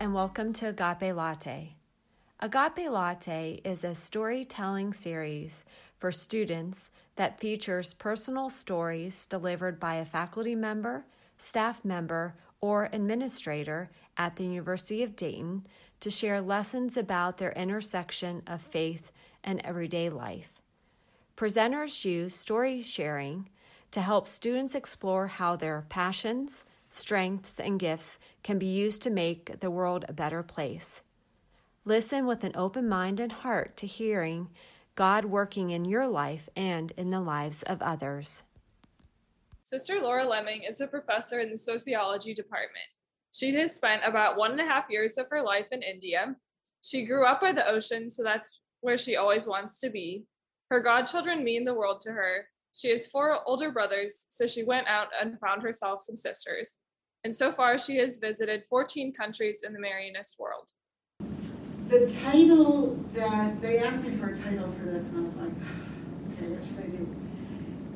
And welcome to Agape Latte. Agape Latte is a storytelling series for students that features personal stories delivered by a faculty member, staff member, or administrator at the University of Dayton to share lessons about their intersection of faith and everyday life. Presenters use story sharing to help students explore how their passions, strengths, and gifts can be used to make the world a better place. Listen with an open mind and heart to hearing God working in your life and in the lives of others. Sister Laura Leming is a professor in the sociology department. She has spent about one and a half years of her life in India. She grew up by the ocean, so that's where she always wants to be. Her godchildren mean the world to her. She has four older brothers, so she went out and found herself some sisters. And so far, she has visited 14 countries in the Marianist world. The title that they asked me for a title for this, and I was like, okay, what should I do?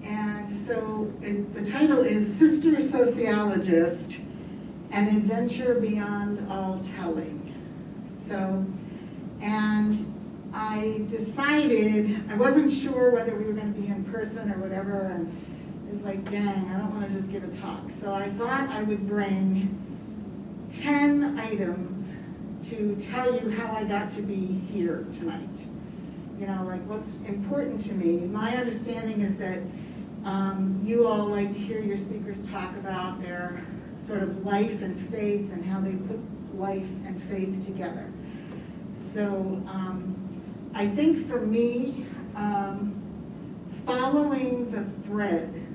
And so it, the title is Sister Sociologist An Adventure Beyond All Telling. So, and I decided, I wasn't sure whether we were going to be in person or whatever, and was like, dang, I don't want to just give a talk. So I thought I would bring 10 items to tell you how I got to be here tonight. You know, like what's important to me. My understanding is that um, you all like to hear your speakers talk about their sort of life and faith and how they put life and faith together. So um, I think for me, um, following the thread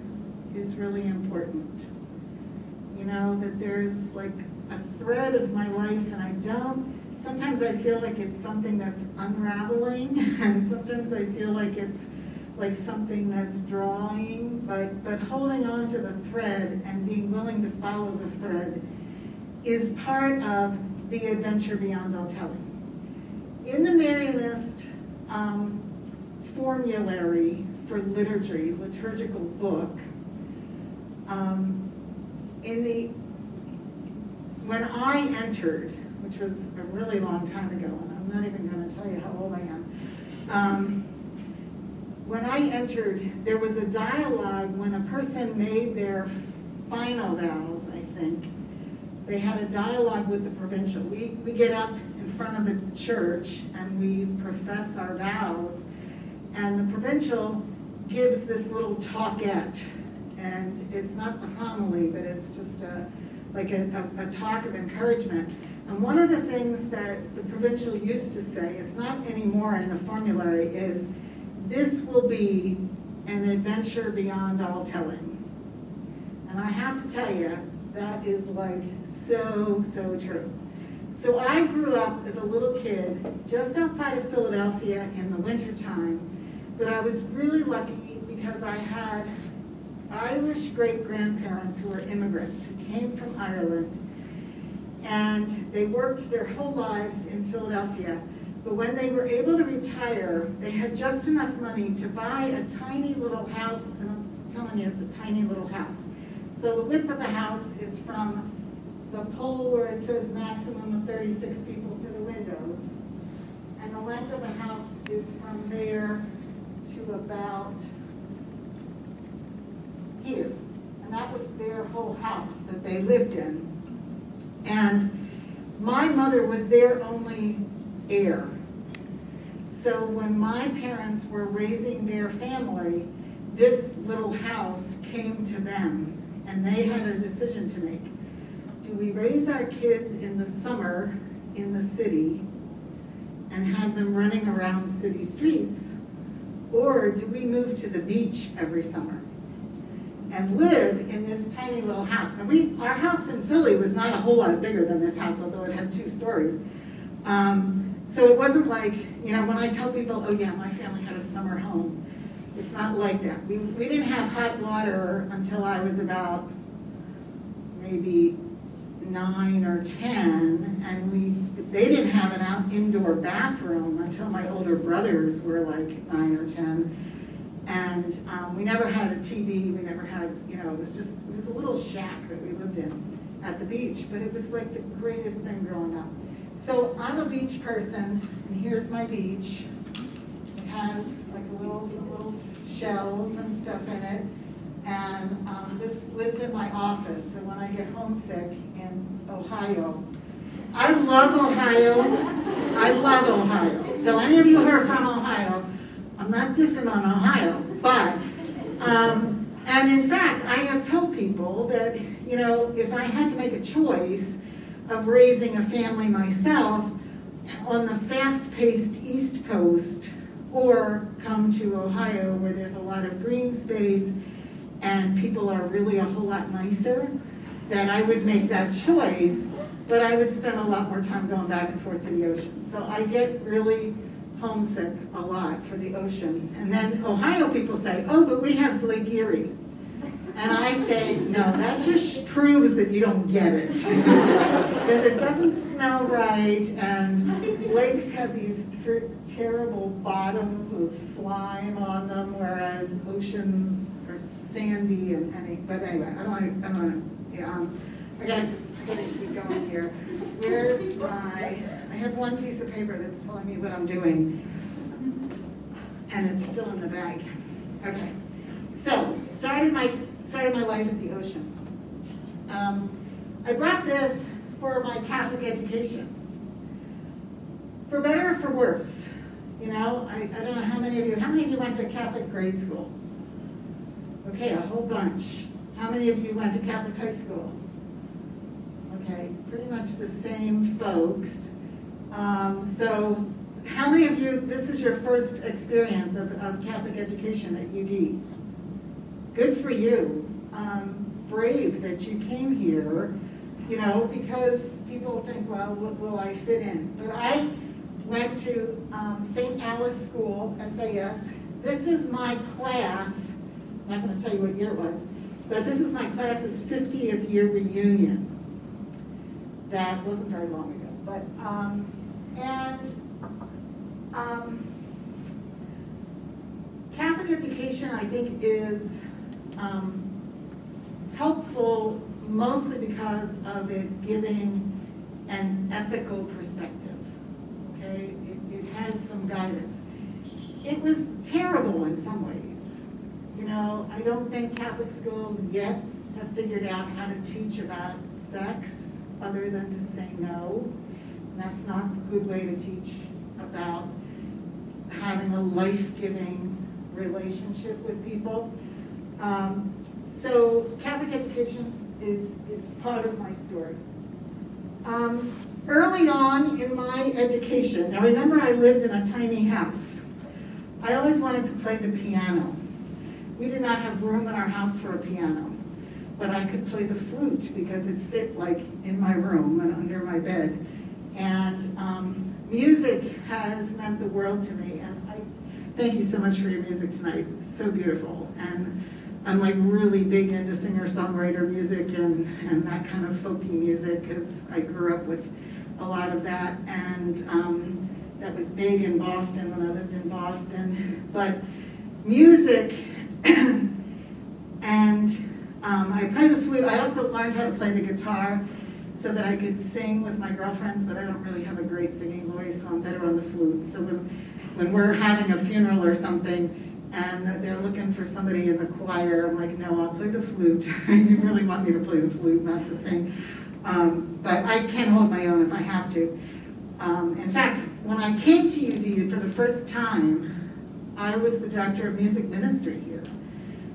is really important. You know, that there's like a thread of my life and I don't, sometimes I feel like it's something that's unraveling and sometimes I feel like it's like something that's drawing, but, but holding on to the thread and being willing to follow the thread is part of the adventure beyond all telling. In the Marianist um, formulary for liturgy, liturgical book, um, in the when I entered, which was a really long time ago, and I'm not even going to tell you how old I am. Um, when I entered, there was a dialogue when a person made their final vows, I think. They had a dialogue with the provincial. We, we get up in front of the church and we profess our vows, and the provincial gives this little talkette and it's not a homily, but it's just a, like a, a, a talk of encouragement. And one of the things that the provincial used to say, it's not anymore in the formulary, is this will be an adventure beyond all telling. And I have to tell you, that is like so, so true. So I grew up as a little kid just outside of Philadelphia in the wintertime, but I was really lucky because I had Irish great grandparents who were immigrants who came from Ireland. And they worked their whole lives in Philadelphia. But when they were able to retire, they had just enough money to buy a tiny little house. And I'm telling you, it's a tiny little house. So the width of the house is from the pole where it says maximum of 36 people to the windows. And the length of the house is from there to about here. And that was their whole house that they lived in. And my mother was their only heir. So when my parents were raising their family, this little house came to them and they had a decision to make. Do we raise our kids in the summer in the city and have them running around city streets? Or do we move to the beach every summer? And live in this tiny little house. And we, our house in Philly was not a whole lot bigger than this house, although it had two stories. Um, so it wasn't like, you know, when I tell people, oh yeah, my family had a summer home, it's not like that. We, we didn't have hot water until I was about maybe nine or 10, and we, they didn't have an out indoor bathroom until my older brothers were like nine or 10. And um, we never had a TV, we never had, you know, it was just, it was a little shack that we lived in. at the beach, but it was like the greatest thing growing up. So I'm a beach person, and here's my beach. It has like little, little shells and stuff in it. And um, this lives in my office, so when I get homesick in Ohio, I love Ohio. I love Ohio. So any of you who are from Ohio, I'm not dissing on Ohio, but, um, and in fact, I have told people that, you know, if I had to make a choice of raising a family myself on the fast-paced East Coast or come to Ohio where there's a lot of green space and people are really a whole lot nicer, that I would make that choice, but I would spend a lot more time going back and forth to the ocean. So I get really homesick a lot for the ocean. And then Ohio people say, oh, but we have Lake Erie. And I say, no, that just proves that you don't get it. because it doesn't smell right, and lakes have these terrible bottoms with slime on them, whereas oceans are sandy and, and but anyway, I don't want to, I don't want to, yeah, um, I gotta, I gotta keep going here. Where's my, I have one piece of paper that's telling me what I'm doing, and it's still in the bag. Okay, so started my started my life at the ocean. Um, I brought this for my Catholic education. For better or for worse, you know, I, I don't know how many of you, how many of you went to a Catholic grade school? Okay, a whole bunch. How many of you went to Catholic high school? Okay, pretty much the same folks. Um, so how many of you, this is your first experience of, of Catholic education at UD? Good for you. Um, brave that you came here, you know, because people think, well, what will I fit in? But I went to um, St. Alice School, SAS. This is my class. I'm not going to tell you what year it was, but this is my class's 50th year reunion. That wasn't very long ago, but um, and um, Catholic education, I think, is um, helpful mostly because of it giving an ethical perspective. Okay, it, it has some guidance. It was terrible in some ways. You know, I don't think Catholic schools yet have figured out how to teach about sex other than to say no. And that's not a good way to teach about having a life-giving relationship with people. Um, so Catholic education is, is part of my story. Um, early on in my education, now remember I lived in a tiny house. I always wanted to play the piano. We did not have room in our house for a piano, but I could play the flute because it fit like in my room and under my bed. And um, music has meant the world to me. And I thank you so much for your music tonight. So beautiful. And I'm like really big into singer-songwriter music and, and that kind of folky music because I grew up with a lot of that. And um, that was big in Boston when I lived in Boston. But music and um, I play the flute. I also learned how to play the guitar so that I could sing with my girlfriends, but I don't really have a great singing voice, so I'm better on the flute. So when, when we're having a funeral or something, and they're looking for somebody in the choir, I'm like, no, I'll play the flute. you really want me to play the flute, not to sing. Um, but I can hold my own if I have to. Um, in fact, when I came to UD for the first time, I was the director of music ministry here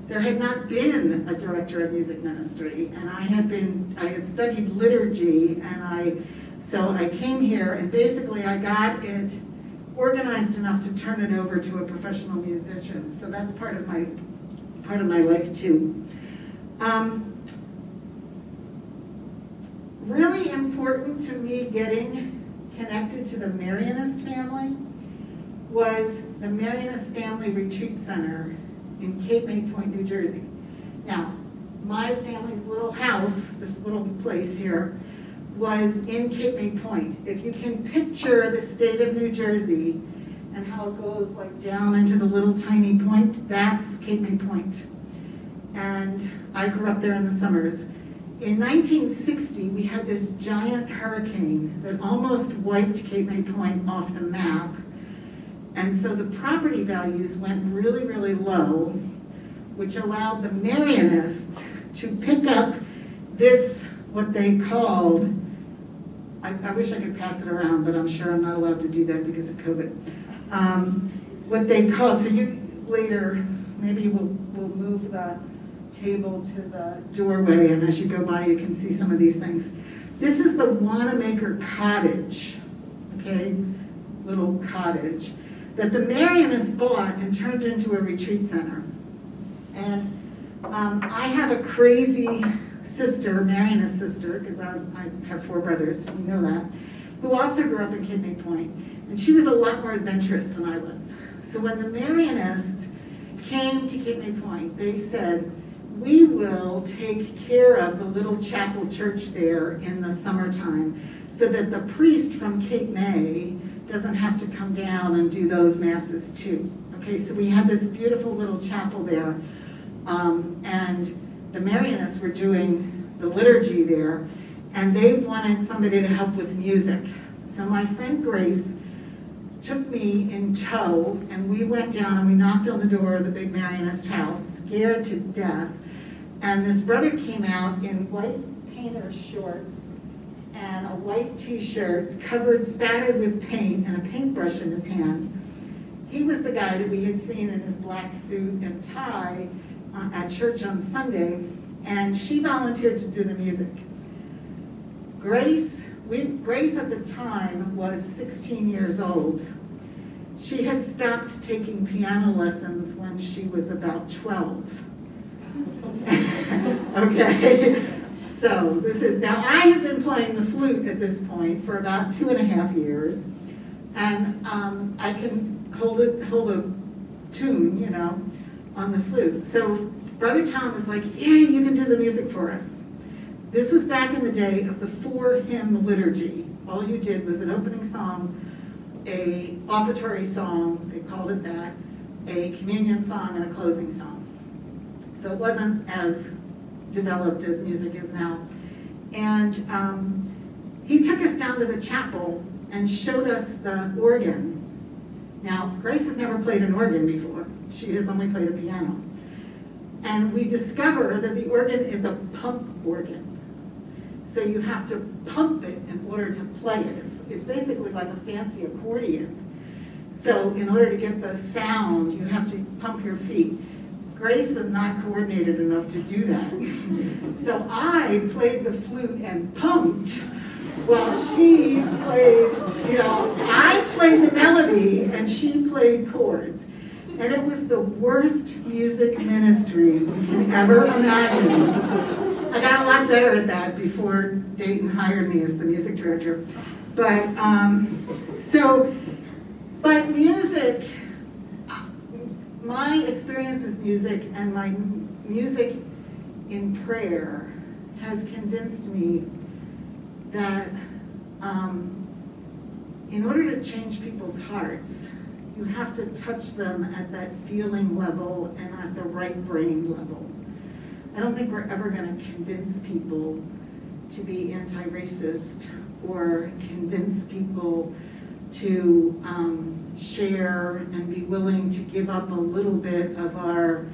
there had not been a director of music ministry, and I had been, I had studied liturgy, and I, so I came here, and basically I got it organized enough to turn it over to a professional musician. So that's part of my, part of my life too. Um, really important to me getting connected to the Marianist family was the Marianist Family Retreat Center in Cape May Point, New Jersey. Now, my family's little house, this little place here, was in Cape May Point. If you can picture the state of New Jersey and how it goes like down into the little tiny point, that's Cape May Point. And I grew up there in the summers. in 1960, we had this giant hurricane that almost wiped Cape May Point off the map. And so the property values went really, really low, which allowed the Marianists to pick up this, what they called, I, I wish I could pass it around, but I'm sure I'm not allowed to do that because of COVID. Um, what they called, so you later, maybe we'll, we'll move the table to the doorway, and as you go by, you can see some of these things. This is the Wanamaker Cottage, okay, little cottage, that the Marianists bought and turned into a retreat center. And um, I have a crazy sister, Marianist sister, because I, I have four brothers, you know that, who also grew up in Cape May Point, and she was a lot more adventurous than I was. So when the Marianists came to Cape May Point, they said, we will take care of the little chapel church there in the summertime so that the priest from Cape May doesn't have to come down and do those masses too. Okay, so we had this beautiful little chapel there, um, and the Marianists were doing the liturgy there, and they wanted somebody to help with music. So my friend Grace took me in tow, and we went down and we knocked on the door of the big Marianist house, scared to death. And this brother came out in white painter shorts and a white t-shirt covered, spattered with paint and a paintbrush in his hand. He was the guy that we had seen in his black suit and tie uh, at church on Sunday, and she volunteered to do the music. Grace, we, Grace at the time was 16 years old. She had stopped taking piano lessons when she was about 12. okay, so this is, now I have been playing the flute at this point for about two and a half years, and um, I can hold it, hold a tune, you know, on the flute. So Brother Tom was like, yeah, you can do the music for us. This was back in the day of the four hymn liturgy. All you did was an opening song, a offertory song, they called it that, a communion song, and a closing song. So it wasn't as developed as music is now. And um, he took us down to the chapel and showed us the organ. Now, Grace has never played an organ before. She has only played a piano. And we discover that the organ is a pump organ. So you have to pump it in order to play it. It's, it's basically like a fancy accordion. So in order to get the sound, you have to pump your feet. Grace was not coordinated enough to do that. so I played the flute and pumped while she played, you know, I played the melody and she played chords. And it was the worst music ministry you can ever imagine. I got a lot better at that before Dayton hired me as the music director. But, um, so, but music my experience with music and my music in prayer has convinced me that um, in order to change people's hearts, you have to touch them at that feeling level and at the right brain level. I don't think we're ever going to convince people to be anti-racist or convince people to um, share and be willing to give up a little bit of our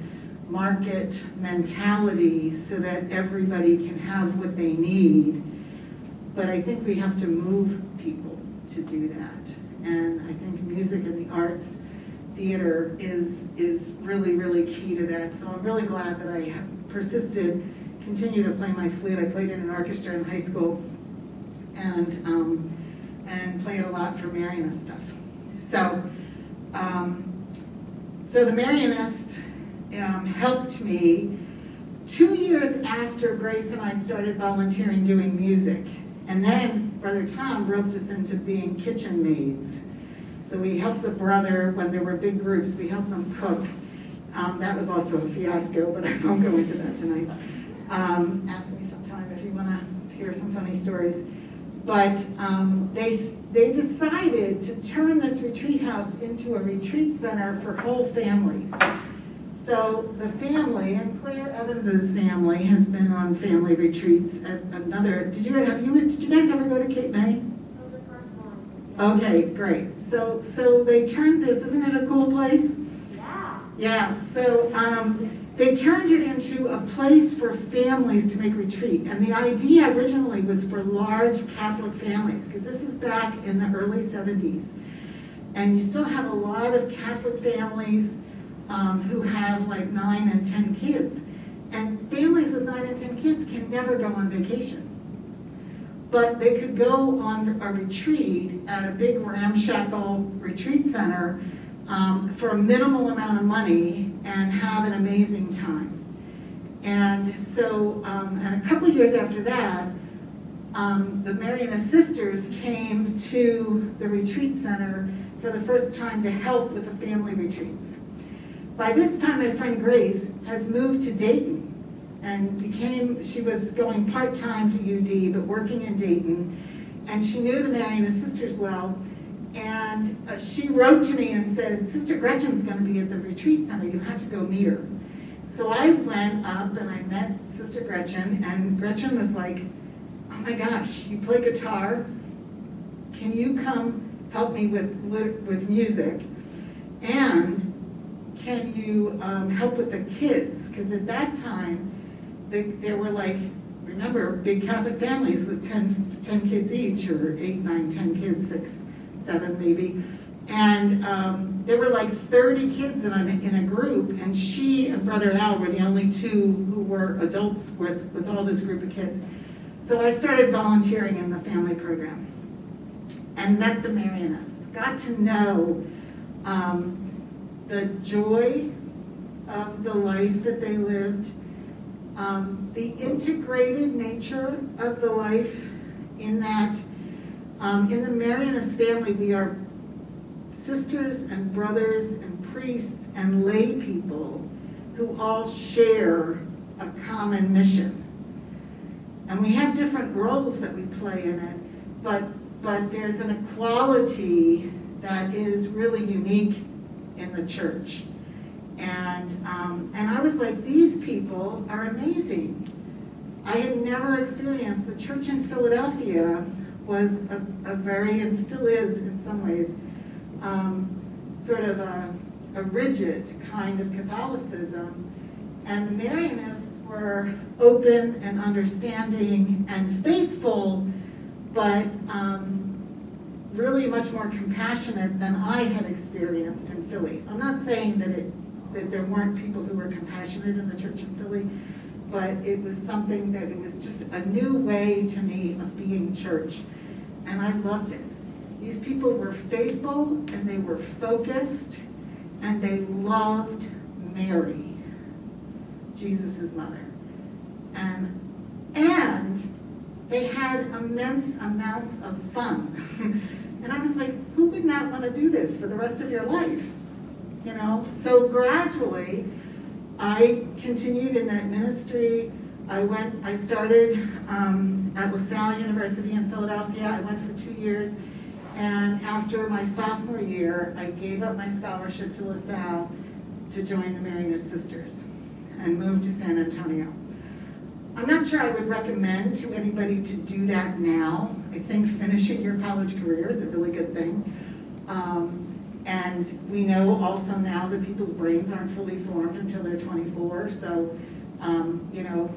market mentality so that everybody can have what they need. But I think we have to move people to do that. And I think music and the arts, theater is, is really, really key to that. So I'm really glad that I have persisted, continue to play my flute. I played in an orchestra in high school and, um, and played a lot for Marianist stuff. So, um, so the Marianists um, helped me two years after Grace and I started volunteering doing music. And then Brother Tom roped us into being kitchen maids. So we helped the brother, when there were big groups, we helped them cook. Um, that was also a fiasco, but I won't go into that tonight. Um, ask me sometime if you want to hear some funny stories. But um, they, they decided to turn this retreat house into a retreat center for whole families. So the family, and Claire Evans's family has been on family retreats at another, did you, have you, did you guys ever go to Cape May? Okay, great. So, so they turned this, isn't it a cool place? Yeah. Yeah, so um, they turned it into a place for families to make retreat. And the idea originally was for large Catholic families, because this is back in the early 70s. And you still have a lot of Catholic families um, who have like nine and 10 kids. And families with nine and 10 kids can never go on vacation. But they could go on a retreat at a big ramshackle retreat center um, for a minimal amount of money and have an amazing time. And so, um, and a couple years after that, um, the Marianist sisters came to the retreat center for the first time to help with the family retreats. By this time, my friend Grace has moved to Dayton and became, she was going part-time to UD, but working in Dayton. And she knew the Marianist sisters well. And uh, she wrote to me and said, Sister Gretchen's going to be at the retreat center. You have to go meet her. So I went up and I met Sister Gretchen, and Gretchen was like, oh my gosh, you play guitar? Can you come help me with, with music? And can you um, help with the kids? Because at that time, they, there were like, remember, big Catholic families with 10, 10 kids each, or 8, 9, 10 kids, 6, 7 maybe. And um, there were like 30 kids in a, in a group, and she and Brother Al were the only two who were adults with, with all this group of kids. So I started volunteering in the family program and met the Marianists, got to know um, the joy of the life that they lived, um, the integrated nature of the life in that um, in the Marianist family we are sisters and brothers and priests and lay people who all share a common mission. And we have different roles that we play in it, but, but there's an equality that is really unique in the church. And, um, and I was like, these people are amazing. I had never experienced, the church in Philadelphia was a, a very, and still is in some ways, um, sort of a, a rigid kind of Catholicism. And the Marianists were open and understanding and faithful, but um, really much more compassionate than I had experienced in Philly. I'm not saying that it that there weren't people who were compassionate in the church in Philly, but it was something that it was just a new way to me of being church. And I loved it. These people were faithful and they were focused and they loved Mary, Jesus' mother. And, and they had immense amounts of fun. and I was like, who would not want to do this for the rest of your life? you know. So gradually, I continued in that ministry. I went, I started um, at LaSalle University in Philadelphia. I went for two years. And after my sophomore year, I gave up my scholarship to LaSalle to join the Marianist Sisters and moved to San Antonio. I'm not sure I would recommend to anybody to do that now. I think finishing your college career is a really good thing. Um, and we know also now that people's brains aren't fully formed until they're 24. So, um, you know,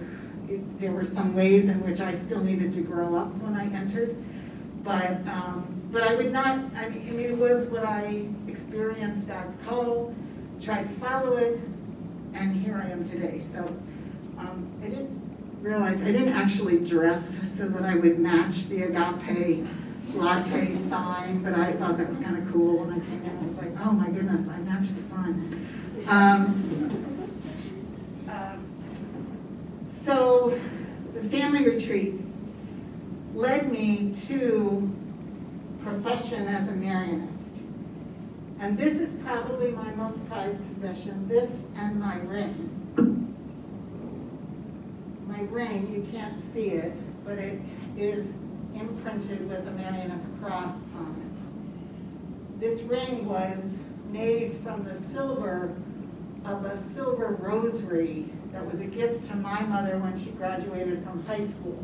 it, there were some ways in which I still needed to grow up when I entered. But, um, but I would not, I mean, I mean, it was what I experienced God's call, tried to follow it, and here I am today. So um, I didn't realize, I didn't actually dress so that I would match the agape latte sign, but I thought that was kind of cool when I came in. I was like, oh my goodness, I matched the sign. Um, uh, so the family retreat led me to profession as a Marianist. And this is probably my most prized possession, this and my ring. My ring, you can't see it, but it is imprinted with a Marianist cross on it. This ring was made from the silver of a silver rosary that was a gift to my mother when she graduated from high school.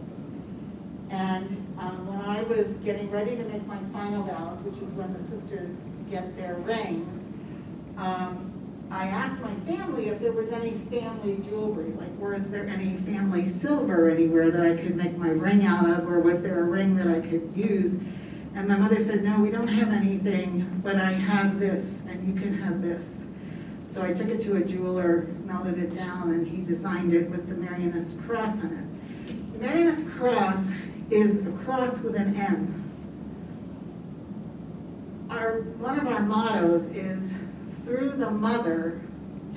And um, when I was getting ready to make my final vows, which is when the sisters get their rings, um, I asked my family if there was any family jewelry, like was there any family silver anywhere that I could make my ring out of, or was there a ring that I could use? And my mother said, no, we don't have anything, but I have this, and you can have this. So I took it to a jeweler, melted it down, and he designed it with the Marianist cross on it. The Marianist cross is a cross with an M. Our, one of our mottos is through the mother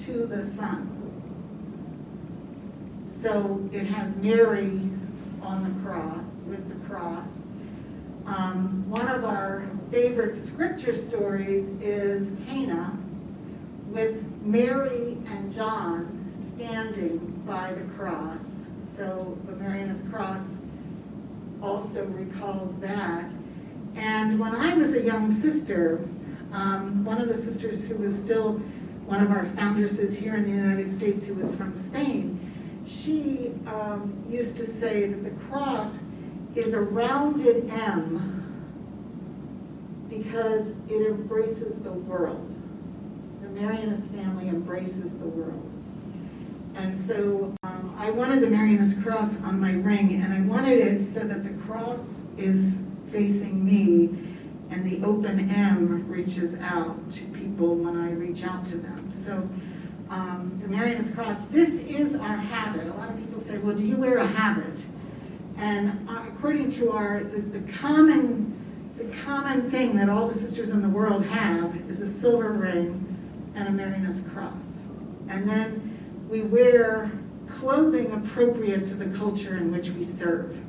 to the son. So it has Mary on the cross, with the cross. Um, one of our favorite scripture stories is Cana with Mary and John standing by the cross. So the Marianist cross also recalls that. And when I was a young sister, um, one of the sisters who was still one of our foundresses here in the United States who was from Spain, she um, used to say that the cross is a rounded M because it embraces the world. The Marianist family embraces the world. And so um, I wanted the Marianist cross on my ring, and I wanted it so that the cross is facing me and the open M reaches out to people when I reach out to them. So um, the Marianist cross, this is our habit. A lot of people say, well, do you wear a habit? And uh, according to our, the, the common the common thing that all the sisters in the world have is a silver ring and a Marianist cross. And then we wear clothing appropriate to the culture in which we serve.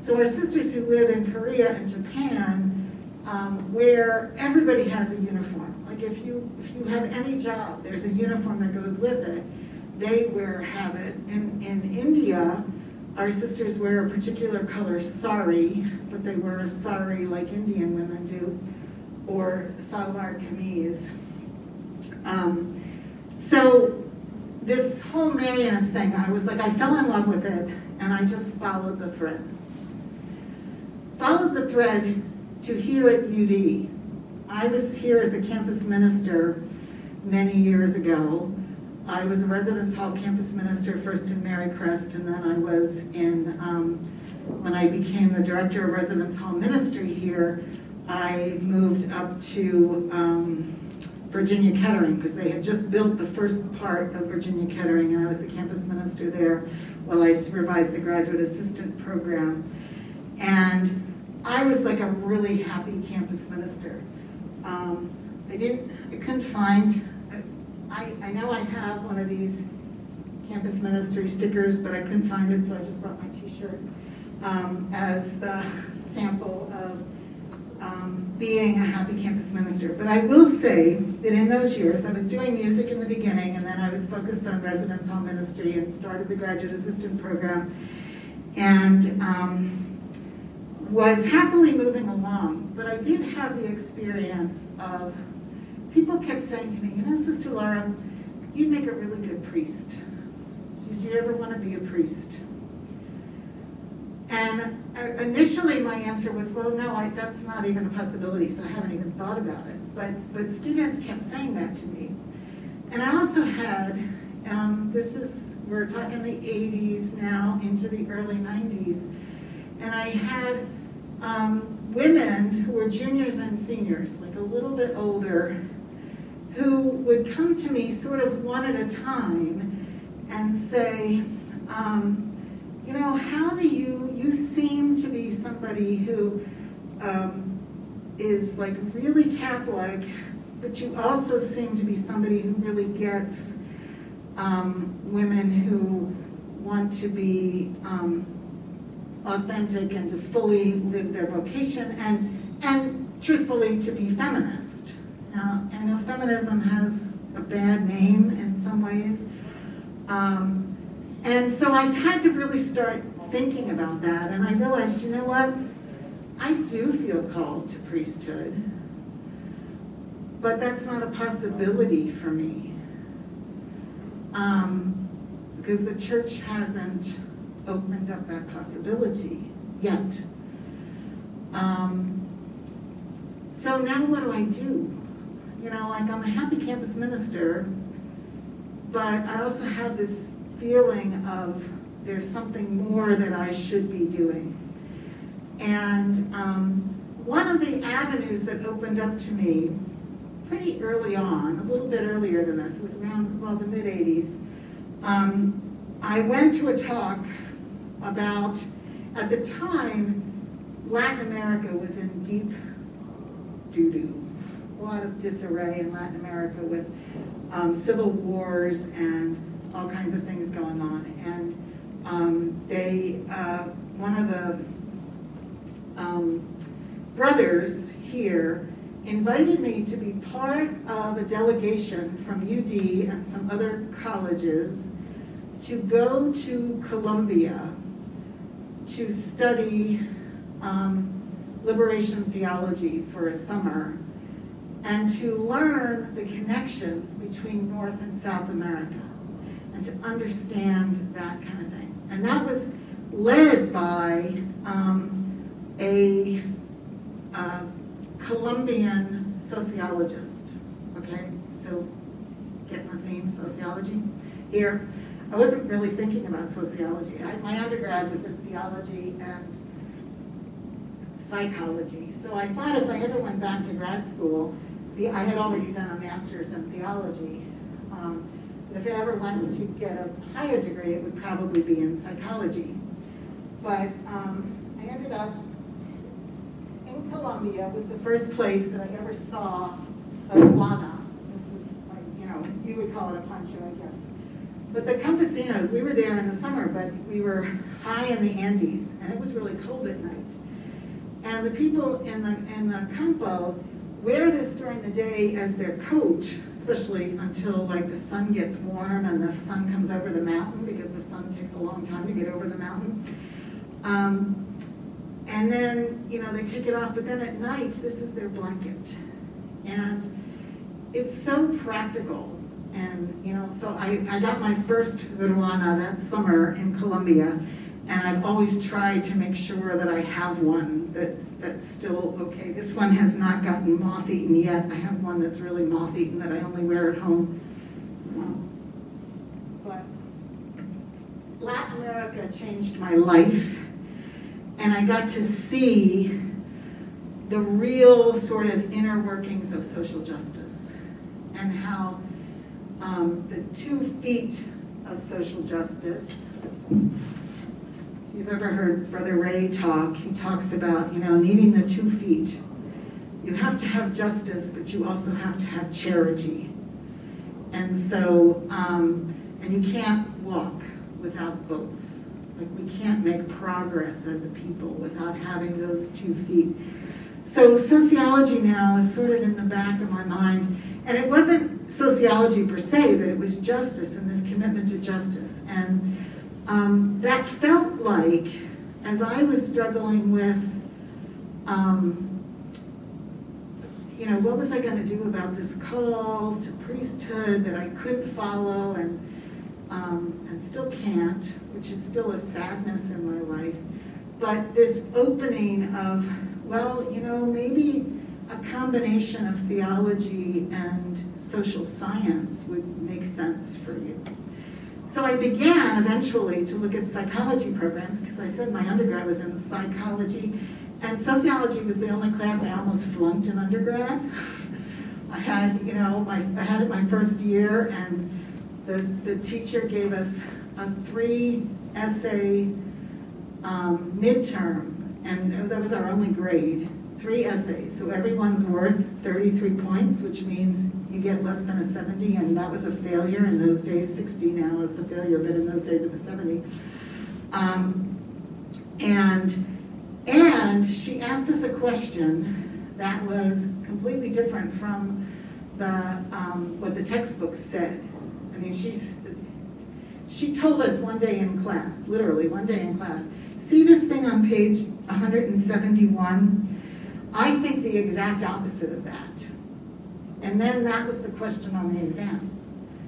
So our sisters who live in Korea and Japan um, where everybody has a uniform. Like if you if you have any job, there's a uniform that goes with it. They wear habit. In in India, our sisters wear a particular color sari, but they wear a sari like Indian women do, or salwar kameez. Um, so this whole Marianist thing, I was like, I fell in love with it, and I just followed the thread. Followed the thread to here at UD. I was here as a campus minister many years ago. I was a residence hall campus minister first in Marycrest, and then I was in, um, when I became the director of residence hall ministry here, I moved up to um, Virginia Kettering because they had just built the first part of Virginia Kettering, and I was the campus minister there while I supervised the graduate assistant program. And I was like a really happy campus minister. Um, I didn't, I couldn't find, I, I know I have one of these campus ministry stickers, but I couldn't find it, so I just brought my t-shirt um, as the sample of um, being a happy campus minister. But I will say that in those years, I was doing music in the beginning, and then I was focused on residence hall ministry and started the graduate assistant program. And um, was happily moving along, but I did have the experience of people kept saying to me, you know, Sister Laura, you'd make a really good priest. Did you ever want to be a priest? And uh, initially my answer was, well, no, I, that's not even a possibility, so I haven't even thought about it. But, but students kept saying that to me. And I also had, um, this is, we're talking the 80s now into the early 90s, and I had um, women who were juniors and seniors, like a little bit older, who would come to me sort of one at a time and say, um, you know, how do you, you seem to be somebody who um, is like really Catholic, but you also seem to be somebody who really gets um, women who want to be um, authentic and to fully live their vocation and, and truthfully to be feminist. Now, I know feminism has a bad name in some ways. Um, and so I had to really start thinking about that and I realized, you know what? I do feel called to priesthood, but that's not a possibility for me. because the church hasn't opened up that possibility yet. Um, so now what do I do? You know, like I'm a happy campus minister, but I also have this feeling of there's something more that I should be doing. And um, one of the avenues that opened up to me pretty early on, a little bit earlier than this, was around, well, the mid 80s. Um, I went to a talk about, at the time, Latin America was in deep doo doo. A lot of disarray in Latin America with um, civil wars and all kinds of things going on. And um, they, uh, one of the um, brothers here invited me to be part of a delegation from UD and some other colleges to go to Colombia to study um, liberation theology for a summer and to learn the connections between North and South America and to understand that kind of thing. And that was led by um, a, a Colombian sociologist. Okay, so getting the theme, sociology here. I wasn't really thinking about sociology. I, my undergrad was in theology and psychology. So I thought if I ever went back to grad school, the, I had already done a master's in theology. Um, if I ever wanted to get a higher degree, it would probably be in psychology. But um, I ended up in Colombia, was the first place that I ever saw a ruana. This is, like, you know, you would call it a poncho, I guess. But the campesinos, we were there in the summer, but we were high in the Andes, and it was really cold at night. And the people in the, in the campo wear this during the day as their coat, especially until like the sun gets warm and the sun comes over the mountain because the sun takes a long time to get over the mountain. Um, and then, you know, they take it off, but then at night, this is their blanket. And it's so practical and, you know, so I, I got my first ruana that summer in Colombia, and I've always tried to make sure that I have one that's, that's still okay. This one has not gotten moth-eaten yet. I have one that's really moth-eaten that I only wear at home. But Latin America changed my life, and I got to see the real sort of inner workings of social justice and how um, the two feet of social justice. You've ever heard Brother Ray talk, he talks about, you know, needing the two feet. You have to have justice, but you also have to have charity. And so, um, and you can't walk without both. Like we can't make progress as a people without having those two feet. So sociology now is sort of in the back of my mind. And it wasn't sociology per se, but it was justice and this commitment to justice. And um, that felt like, as I was struggling with, um, you know, what was I going to do about this call to priesthood that I couldn't follow and, um, and still can't, which is still a sadness in my life. But this opening of, well, you know, maybe a combination of theology and social science would make sense for you. So I began eventually to look at psychology programs because I said my undergrad was in psychology and sociology was the only class I almost flunked in undergrad. I had, you know, my, I had it my first year and the, the teacher gave us a three essay um, midterm and that was our only grade three essays. So everyone's worth 33 points, which means you get less than a 70, and that was a failure in those days. 60 now is the failure, but in those days it was 70. Um, and and she asked us a question that was completely different from the um, what the textbooks said. I mean, she's she told us one day in class, literally one day in class, see this thing on page 171? I think the exact opposite of that. And then that was the question on the exam.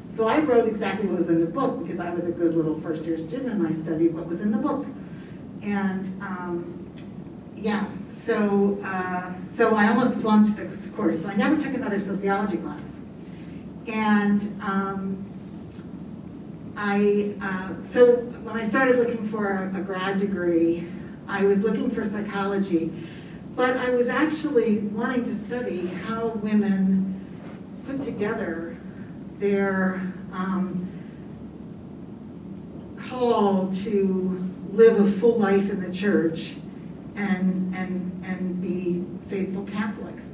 So I wrote exactly what was in the book because I was a good little first year student and I studied what was in the book. And um, yeah, so, uh, so I almost flunked this course. So I never took another sociology class. And um, I, uh, so when I started looking for a, a grad degree, I was looking for psychology, but I was actually wanting to study how women put together their um, call to live a full life in the church and, and, and be faithful Catholics.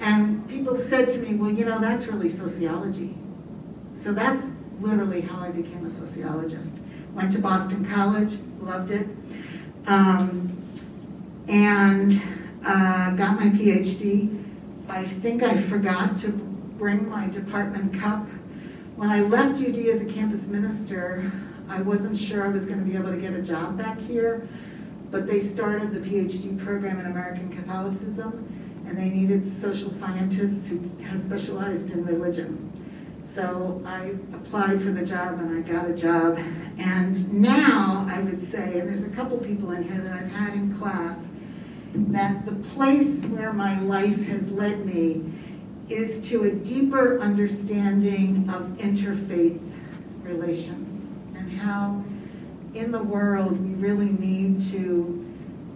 And people said to me, well, you know, that's really sociology. So that's literally how I became a sociologist. Went to Boston College, loved it, um, and uh, got my PhD. I think I forgot to bring my department cup. When I left UD as a campus minister, I wasn't sure I was going to be able to get a job back here, but they started the PhD program in American Catholicism, and they needed social scientists who had specialized in religion. So I applied for the job and I got a job. And now I would say, and there's a couple people in here that I've had in class, that the place where my life has led me is to a deeper understanding of interfaith relations and how in the world we really need to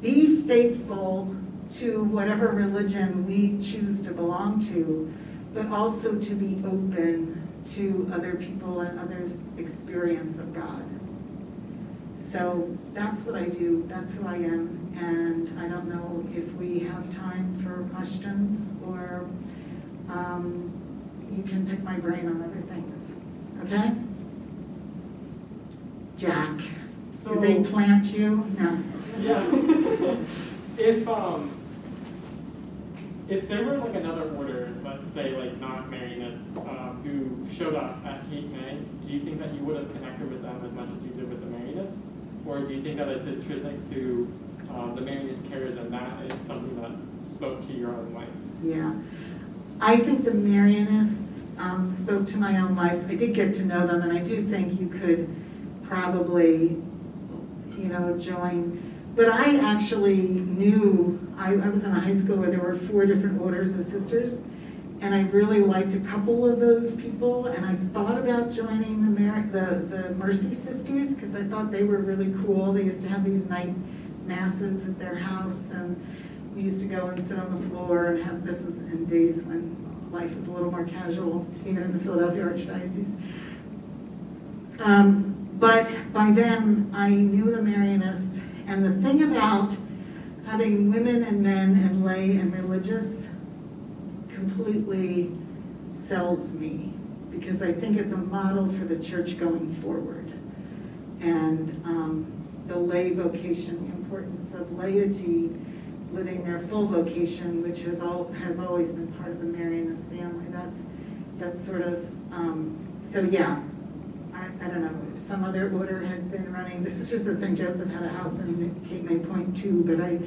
be faithful to whatever religion we choose to belong to, but also to be open to other people and others' experience of God. So that's what I do, that's who I am, and I don't know if we have time for questions or um, you can pick my brain on other things. Okay? Jack, So, did they plant you? No. Yeah. if um, if there were like another order, let's say like not Marianists, um, who showed up at Cape May, do you think that you would have connected with them as much as you did with the Marianists, or do you think that it's intrinsic to um, the Marianist charism that is something that spoke to your own life? Yeah. I think the Marianists um, spoke to my own life. I did get to know them, and I do think you could probably, you know, join. But I actually knew, I, I was in a high school where there were four different orders of sisters, and I really liked a couple of those people, and I thought about joining the, Mar- the, the Mercy Sisters, because I thought they were really cool. They used to have these night masses at their house, and we used to go and sit on the floor and have, this was in days when life is a little more casual, even in the Philadelphia Archdiocese. Um, but by then, I knew the Marianists, and the thing about having women and men and lay and religious completely sells me, because I think it's a model for the church going forward. And um, the lay vocation, the importance of laity living their full vocation, which has all has always been part of the Marianist family. That's that's sort of um, so yeah. I, I don't know if some other order had been running. This is just that St. Joseph had a house in Cape May Point too, but I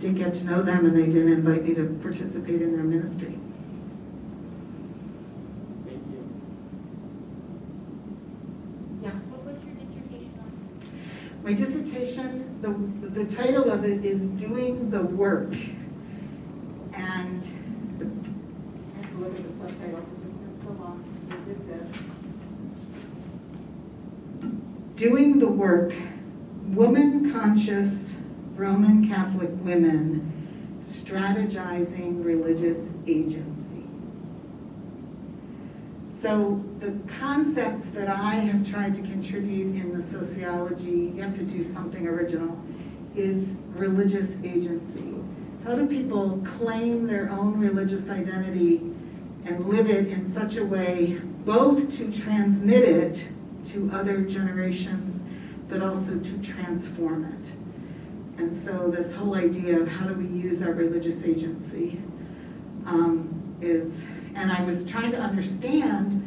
didn't get to know them and they didn't invite me to participate in their ministry. Thank you. Yeah. What was your dissertation on? My dissertation, the, the title of it is Doing the Work. And I have to look at the subtitle because it's been so long since I did this. Doing the Work, Woman Conscious Roman Catholic Women Strategizing Religious Agency. So the concept that I have tried to contribute in the sociology, you have to do something original, is religious agency. How do people claim their own religious identity and live it in such a way both to transmit it to other generations, but also to transform it? And so this whole idea of how do we use our religious agency um, is and I was trying to understand,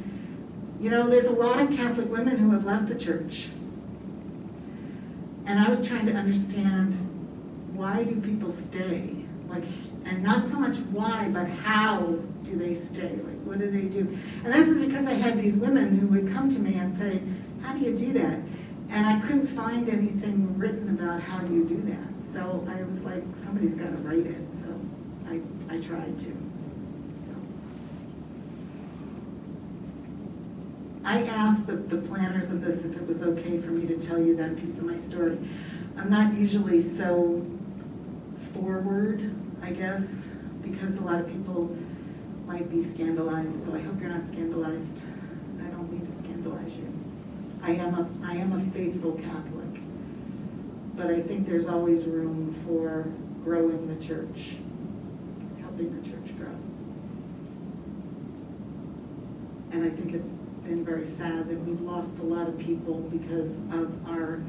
you know, there's a lot of Catholic women who have left the church. And I was trying to understand why do people stay? Like, And not so much why, but how do they stay? Like, what do they do? And this is because I had these women who would come to me and say, how do you do that? And I couldn't find anything written about how you do that. So I was like, somebody's got to write it. So I, I tried to. So. I asked the, the planners of this if it was okay for me to tell you that piece of my story. I'm not usually so forward, I guess, because a lot of people might be scandalized, so I hope you're not scandalized. I don't mean to scandalize you. I am a, I am a faithful Catholic, but I think there's always room for growing the church, helping the church grow. And I think it's been very sad that we've lost a lot of people because of our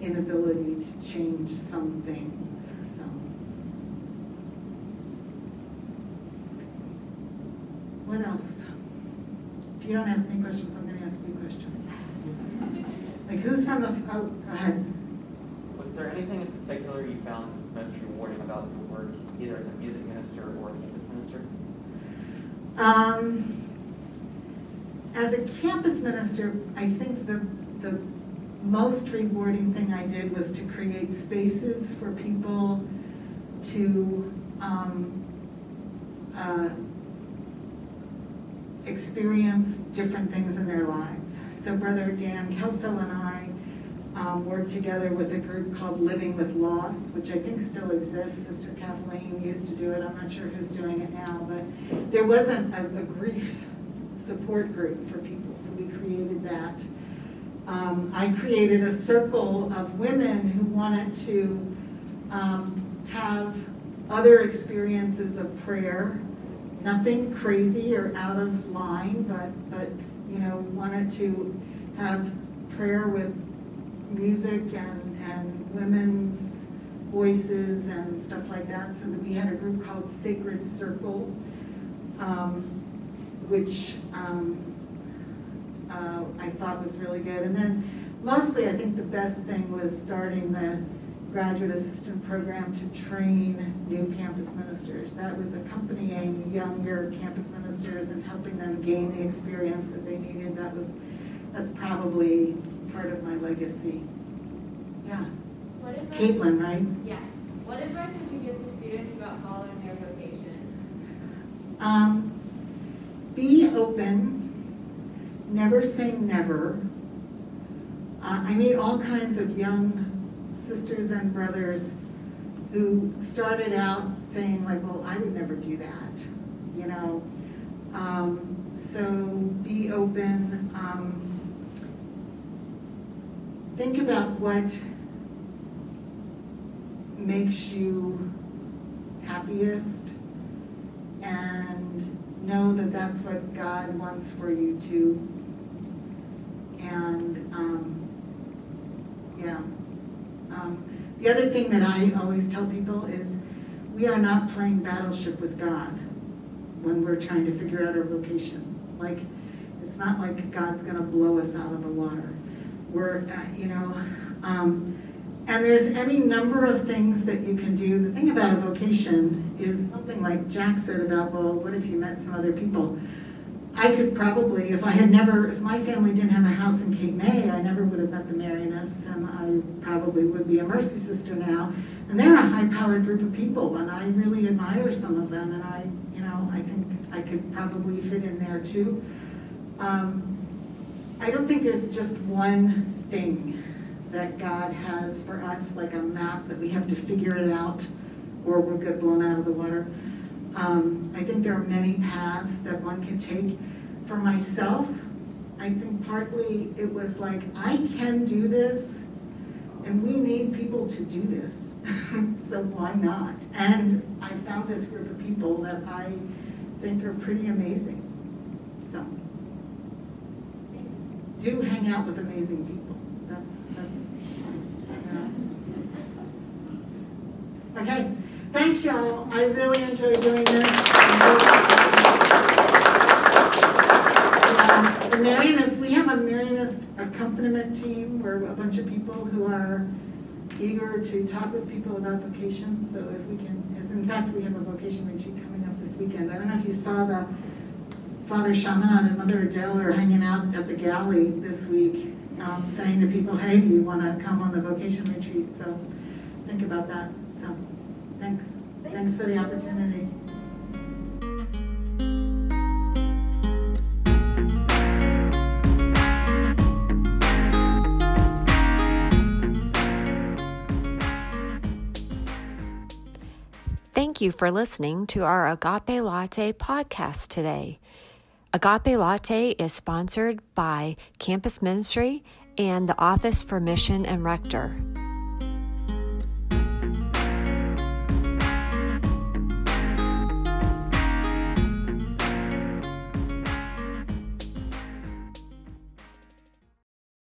inability to change some things, so. What else? If you don't ask me questions, I'm gonna ask you questions. Like, who's from the, oh, go ahead. Was there anything in particular you found most rewarding about your work, either as a music minister or a campus minister? Um, as a campus minister, I think the, the most rewarding thing I did was to create spaces for people to um, uh, experience different things in their lives. So Brother Dan Kelso and I um, worked together with a group called Living with Loss, which I think still exists. Sister Kathleen used to do it. I'm not sure who's doing it now, but there wasn't a, a grief support group for people, so we created that. Um, I created a circle of women who wanted to um, have other experiences of prayer, nothing crazy or out of line, but, but you know, wanted to have prayer with music and, and women's voices and stuff like that. So we had a group called Sacred Circle, um, which um, uh, I thought was really good. And then mostly I think the best thing was starting the graduate assistant program to train new campus ministers. That was accompanying younger campus ministers and helping them gain the experience that they needed. That was, that's probably part of my legacy. Yeah. What advice, Caitlin, right? yeah. What advice would you give to students about following their vocation? Um, be open, never say never. Uh, I meet all kinds of young sisters and brothers who started out saying like, well, I would never do that, you know. Um, so be open. Um, think about what makes you happiest and know that that's what God wants for you too. And um, yeah. Um, the other thing that I always tell people is we are not playing battleship with God when we're trying to figure out our vocation. Like, it's not like God's going to blow us out of the water. We're, uh, you know, um, and there's any number of things that you can do. The thing about a vocation is something like Jack said about, well, what if you met some other people? I could probably, if I had never, if my family didn't have a house in Cape May, I never would have met the Marianists, and I probably would be a Mercy Sister now. And they're a high-powered group of people, and I really admire some of them, and I, you know, I think I could probably fit in there too. Um, I don't think there's just one thing that God has for us, like a map that we have to figure it out, or we'll get blown out of the water. Um, I think there are many paths that one can take. For myself, I think partly it was like, I can do this, and we need people to do this. so why not? And I found this group of people that I think are pretty amazing. So do hang out with amazing people. That's that's yeah. Okay. Thanks, y'all. I really enjoy doing this. Um, the Marianists, we have a Marianist accompaniment team. We're a bunch of people who are eager to talk with people about vocation. So if we can, as in fact, we have a vocation retreat coming up this weekend. I don't know if you saw the Father Chaminade and Mother Adele are hanging out at the galley this week, um, saying to people, "Hey, do you want to come on the vocation retreat?" So think about that. Thanks. Thanks for the opportunity. Thank you for listening to our Agape Latte podcast today. Agape Latte is sponsored by Campus Ministry and the Office for Mission and Rector.